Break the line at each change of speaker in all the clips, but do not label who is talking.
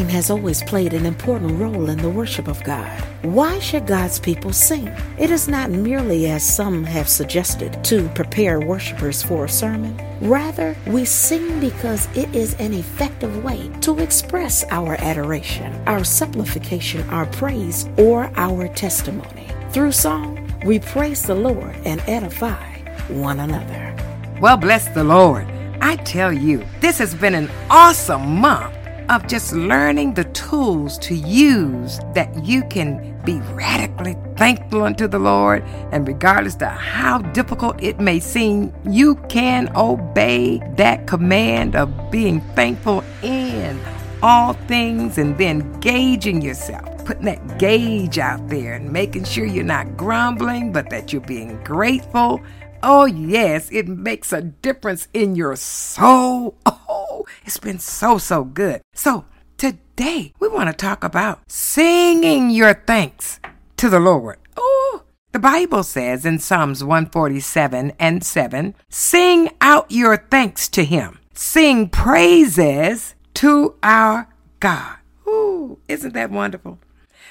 Singing has always played an important role in the worship of God. Why should God's people sing? It is not merely, as some have suggested, to prepare worshipers for a sermon. Rather, we sing because it is an effective way to express our adoration, our supplication, our praise, or our testimony. Through song, we praise the Lord and edify one another.
Well, bless the Lord. I tell you, this has been an awesome month of just learning the tools to use that you can be radically thankful unto the Lord. And regardless to how difficult it may seem, you can obey that command of being thankful in all things and then gauging yourself. Putting that gauge out there and making sure you're not grumbling, but that you're being grateful. Oh, yes, it makes a difference in your soul. it's been so, so good. So, today we want to talk about singing your thanks to the Lord. Oh, the Bible says in Psalms 147 and 7 sing out your thanks to Him, sing praises to our God. Ooh, isn't that wonderful?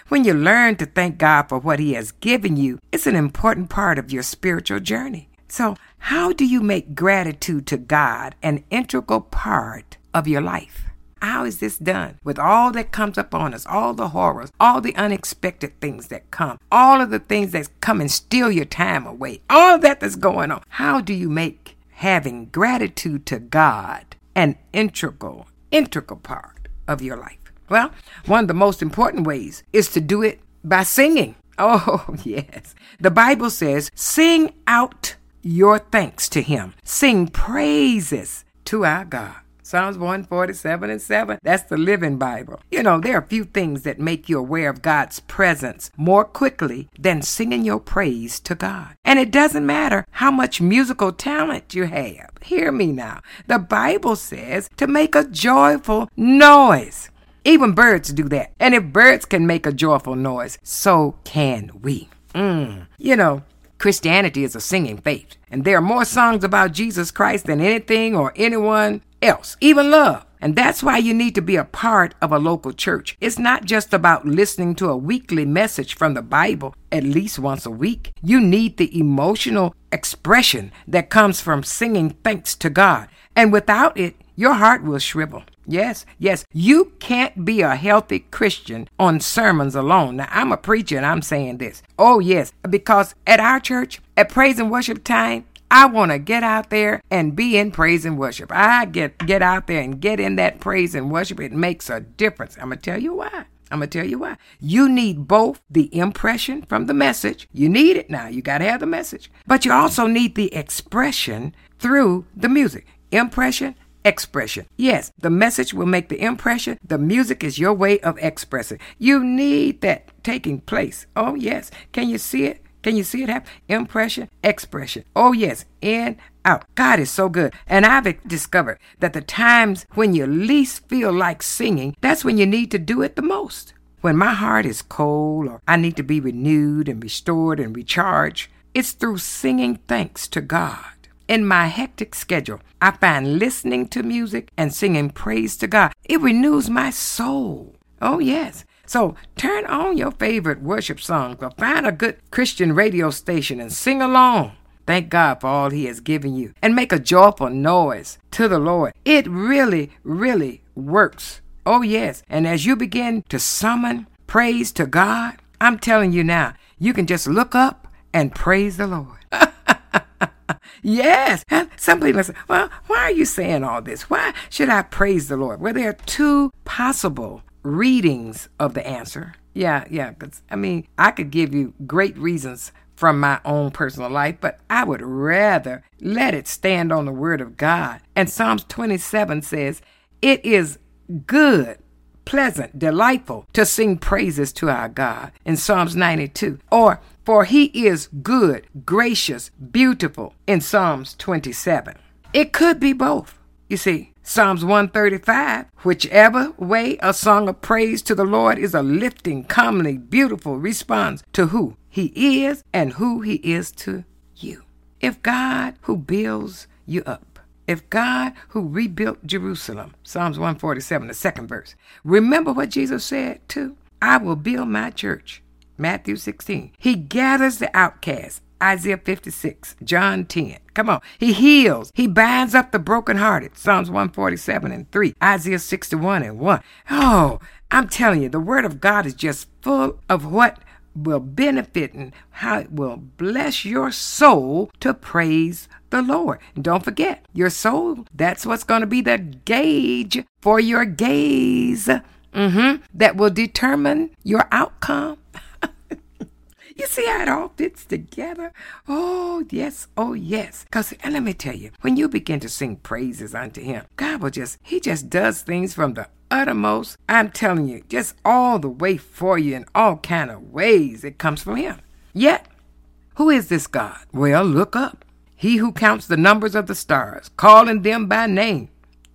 When you learn to thank God for what He has given you, it's an important part of your spiritual journey. So, how do you make gratitude to God an integral part of your life? How is this done? With all that comes upon us, all the horrors, all the unexpected things that come, all of the things that come and steal your time away, all that that's going on. How do you make having gratitude to God an integral, integral part of your life? Well, one of the most important ways is to do it by singing. Oh, yes. The Bible says, sing out your thanks to him. Sing praises to our God. Psalms 147 and 7. That's the Living Bible. You know, there are few things that make you aware of God's presence more quickly than singing your praise to God. And it doesn't matter how much musical talent you have. Hear me now. The Bible says to make a joyful noise. Even birds do that. And if birds can make a joyful noise, so can we. Mm. You know, Christianity is a singing faith, and there are more songs about Jesus Christ than anything or anyone else, even love. And that's why you need to be a part of a local church. It's not just about listening to a weekly message from the Bible at least once a week. You need the emotional expression that comes from singing thanks to God. And without it, your heart will shrivel. Yes, yes. You can't be a healthy Christian on sermons alone. Now, I'm a preacher and I'm saying this. Oh, yes, because at our church, at praise and worship time, I want to get out there and be in praise and worship. I get get out there and get in that praise and worship. It makes a difference. I'm going to tell you why. I'm going to tell you why. You need both the impression from the message. You need it now. You got to have the message. But you also need the expression through the music. Impression expression. Yes, the message will make the impression. The music is your way of expressing. You need that taking place. Oh, yes. Can you see it? Can you see it happen? Impression, expression. Oh, yes, in, out. God is so good. And I've discovered that the times when you least feel like singing, that's when you need to do it the most. When my heart is cold or I need to be renewed and restored and recharged, it's through singing thanks to God. In my hectic schedule, I find listening to music and singing praise to God. It renews my soul. Oh, yes. So turn on your favorite worship song or find a good Christian radio station and sing along. Thank God for all He has given you and make a joyful noise to the Lord. It really, really works. Oh, yes. And as you begin to summon praise to God, I'm telling you now, you can just look up and praise the Lord. yes. Some people say, well, why are you saying all this? Why should I praise the Lord? Well, there are two possible readings of the answer. Yeah, yeah. Because, I mean, I could give you great reasons from my own personal life, but I would rather let it stand on the Word of God. And Psalms 27 says, It is good, pleasant, delightful to sing praises to our God in Psalms 92. Or, For he is good, gracious, beautiful in Psalms 27. It could be both. You see, Psalms 135, whichever way a song of praise to the Lord is a lifting, comely, beautiful response to who he is and who he is to you. If God, who builds you up If God, who rebuilt Jerusalem, Psalms 147, the second verse, remember what Jesus said too? I will build my church, Matthew 16. He gathers the outcasts, Isaiah 56, John 10. Come on. He heals. He binds up the brokenhearted, Psalms 147 and 3, Isaiah 61 and 1. Oh, I'm telling you, the word of God is just full of what will benefit and how it will bless your soul to praise the Lord. And don't forget, your soul, that's what's going to be the gauge for your gaze mm-hmm, that will determine your outcome. You see how it all fits together? Oh, yes. Oh, yes. Because, and let me tell you, when you begin to sing praises unto Him, God will just, He just does things from the uttermost. I'm telling you, just all the way for you in all kind of ways. It comes from Him. Yet, who is this God? Well, look up. He who counts the numbers of the stars, calling them by name.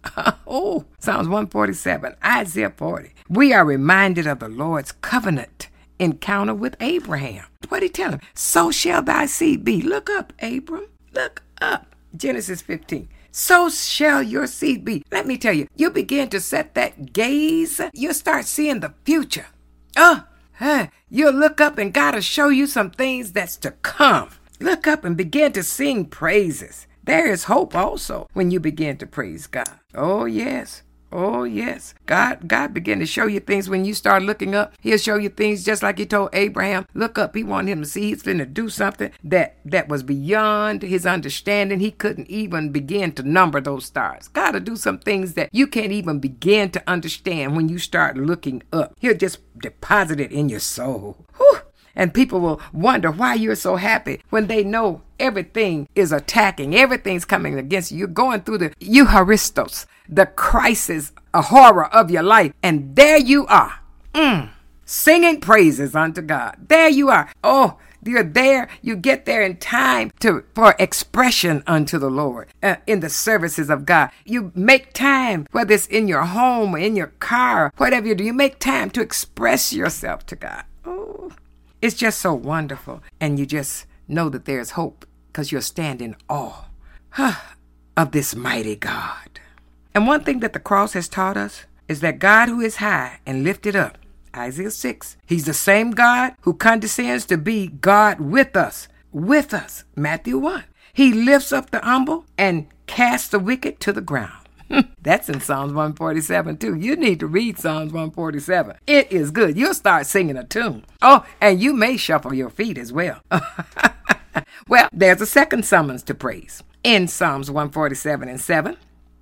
oh, Psalms 147, Isaiah 40. We are reminded of the Lord's covenant encounter with Abraham. What did he tell him? So shall thy seed be. Look up, Abram. Look up. Genesis 15. So shall your seed be. Let me tell you, you begin to set that gaze, you'll start seeing the future. Oh, huh, you'll look up and God will show you some things that's to come. Look up and begin to sing praises. There is hope also when you begin to praise God. Oh, yes. Oh yes. God God began to show you things when you start looking up. He'll show you things just like he told Abraham. Look up. He wanted him to see he's going to do something that that was beyond his understanding. He couldn't even begin to number those stars. God will do some things that you can't even begin to understand when you start looking up. He'll just deposit it in your soul. Whew. And people will wonder why you're so happy when they know everything is attacking, everything's coming against you. You're going through the Eucharistos, the crisis, a horror of your life. And there you are, mm, singing praises unto God. There you are. Oh, you're there. You get there in time to for expression unto the Lord uh, in the services of God. You make time, whether it's in your home or in your car, whatever you do. You make time to express yourself to God. Oh, it's just so wonderful, and you just know that there's hope because you're standing awe of this mighty God. And one thing that the cross has taught us is that God who is high and lifted up, Isaiah 6, he's the same God who condescends to be God with us, with us, Matthew 1. He lifts up the humble and casts the wicked to the ground. That's in Psalms 147 too. You need to read Psalms 147. It is good. You'll start singing a tune. Oh, and you may shuffle your feet as well. well, there's a second summons to praise in Psalms 147 and 7.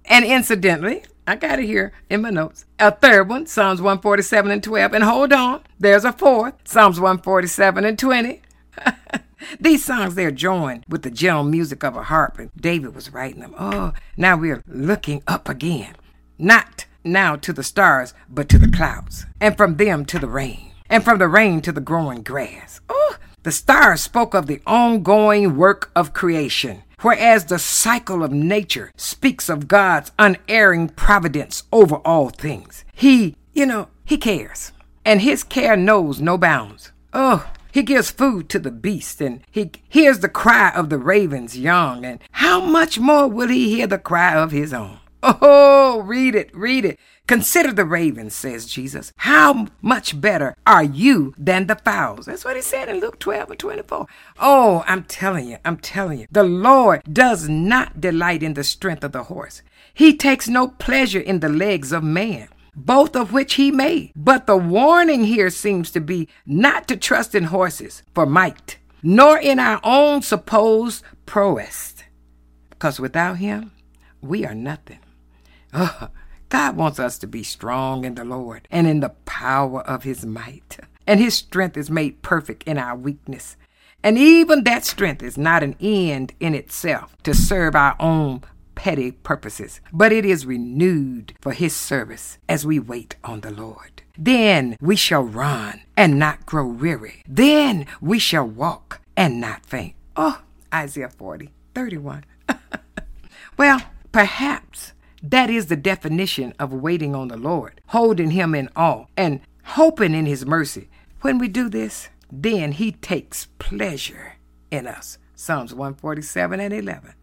And incidentally, I got it here in my notes. A third one, Psalms 147 and 12. And hold on, there's a fourth, Psalms 147 and 20. These songs, they're joined with the gentle music of a harp, and David was writing them. Oh, now we're looking up again. Not now to the stars, but to the clouds, and from them to the rain, and from the rain to the growing grass. Oh, the stars spoke of the ongoing work of creation, whereas the cycle of nature speaks of God's unerring providence over all things. He, you know, he cares, and his care knows no bounds. Oh, he gives food to the beast, and he hears the cry of the ravens young, and how much more will he hear the cry of his own? Oh, read it, read it. Consider the ravens, says Jesus. How much better are you than the fowls? That's what he said in Luke 12 and 24. Oh, I'm telling you, I'm telling you, the Lord does not delight in the strength of the horse. He takes no pleasure in the legs of man both of which he made. But the warning here seems to be not to trust in horses for might, nor in our own supposed prowess, because without him, we are nothing. Oh, God wants us to be strong in the Lord and in the power of his might. And his strength is made perfect in our weakness. And even that strength is not an end in itself to serve our own petty purposes, but it is renewed for his service as we wait on the Lord. Then we shall run and not grow weary. Then we shall walk and not faint. Oh, Isaiah 40, 31. well, perhaps that is the definition of waiting on the Lord, holding him in awe and hoping in his mercy. When we do this, then he takes pleasure in us. Psalms 147 and 11.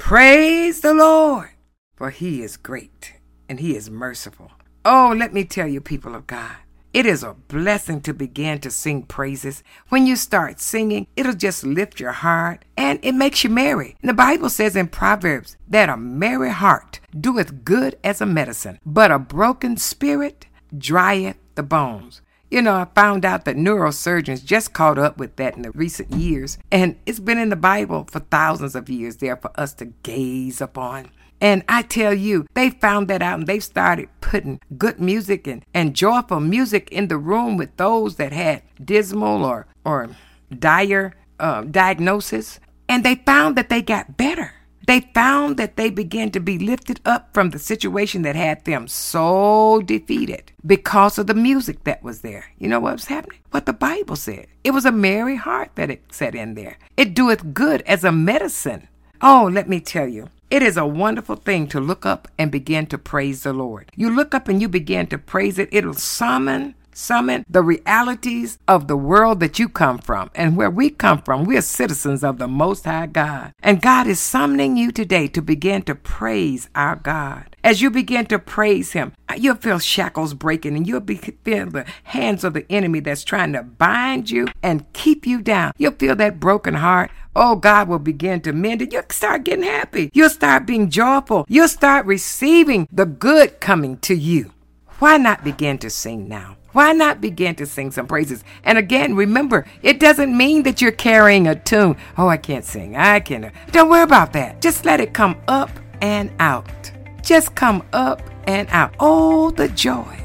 Praise the Lord. for he is great and he is merciful. Oh, let me tell you, people of God, it is a blessing to begin to sing praises. When you start singing, it'll just lift your heart and it makes you merry. And the Bible says in Proverbs that a merry heart doeth good as a medicine, but a broken spirit drieth the bones. You know, I found out that neurosurgeons just caught up with that in the recent years, and it's been in the Bible for thousands of years there for us to gaze upon. And I tell you, they found that out and they started putting good music and, and joyful music in the room with those that had dismal or, or dire uh, diagnosis. And they found that they got better. They found that they began to be lifted up from the situation that had them so defeated because of the music that was there. You know what was happening? What the Bible said. It was a merry heart that it set in there. It doeth good as a medicine. Oh, let me tell you, it is a wonderful thing to look up and begin to praise the Lord. You look up and you begin to praise it, it'll summon summon the realities of the world that you come from and where we come from. We're citizens of the Most High God. And God is summoning you today to begin to praise our God. As you begin to praise Him, you'll feel shackles breaking and you'll feel the hands of the enemy that's trying to bind you and keep you down. You'll feel that broken heart. Oh, God will begin to mend it. You'll start getting happy. You'll start being joyful. You'll start receiving the good coming to you. Why not begin to sing now? Why not begin to sing some praises? And again, remember, it doesn't mean that you're carrying a tune. Oh, I can't sing. I can't. Don't worry about that. Just let it come up and out. Just come up and out. Oh, the joy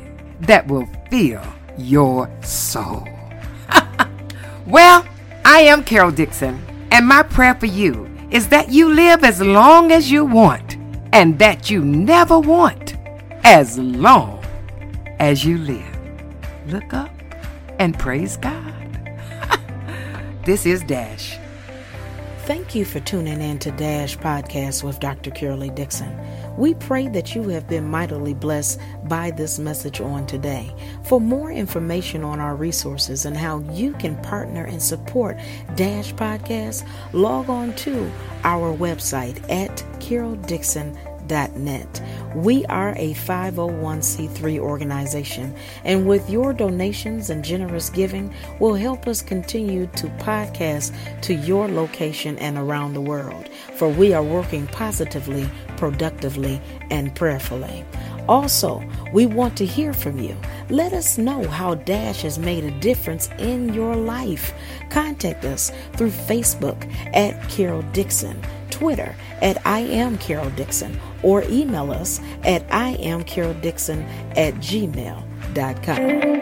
that will fill your soul. well, I am Carol Dixon. And my prayer for you is that you live as long as you want and that you never want as long as you live. Look up and praise God. this is Dash.
Thank you for tuning in to Dash Podcast with Dr. Carol Dixon. We pray that you have been mightily blessed by this message on today. For more information on our resources and how you can partner and support Dash Podcast, log on to our website at caroldixon.com Net. We are a 501c3 organization, and with your donations and generous giving will help us continue to podcast to your location and around the world, for we are working positively, productively, and prayerfully. Also, we want to hear from you. Let us know how Dash has made a difference in your life. Contact us through Facebook at Carol Dixon, Twitter at I am Carol Dixon or email us at I am Carol Dixon at gmail.com.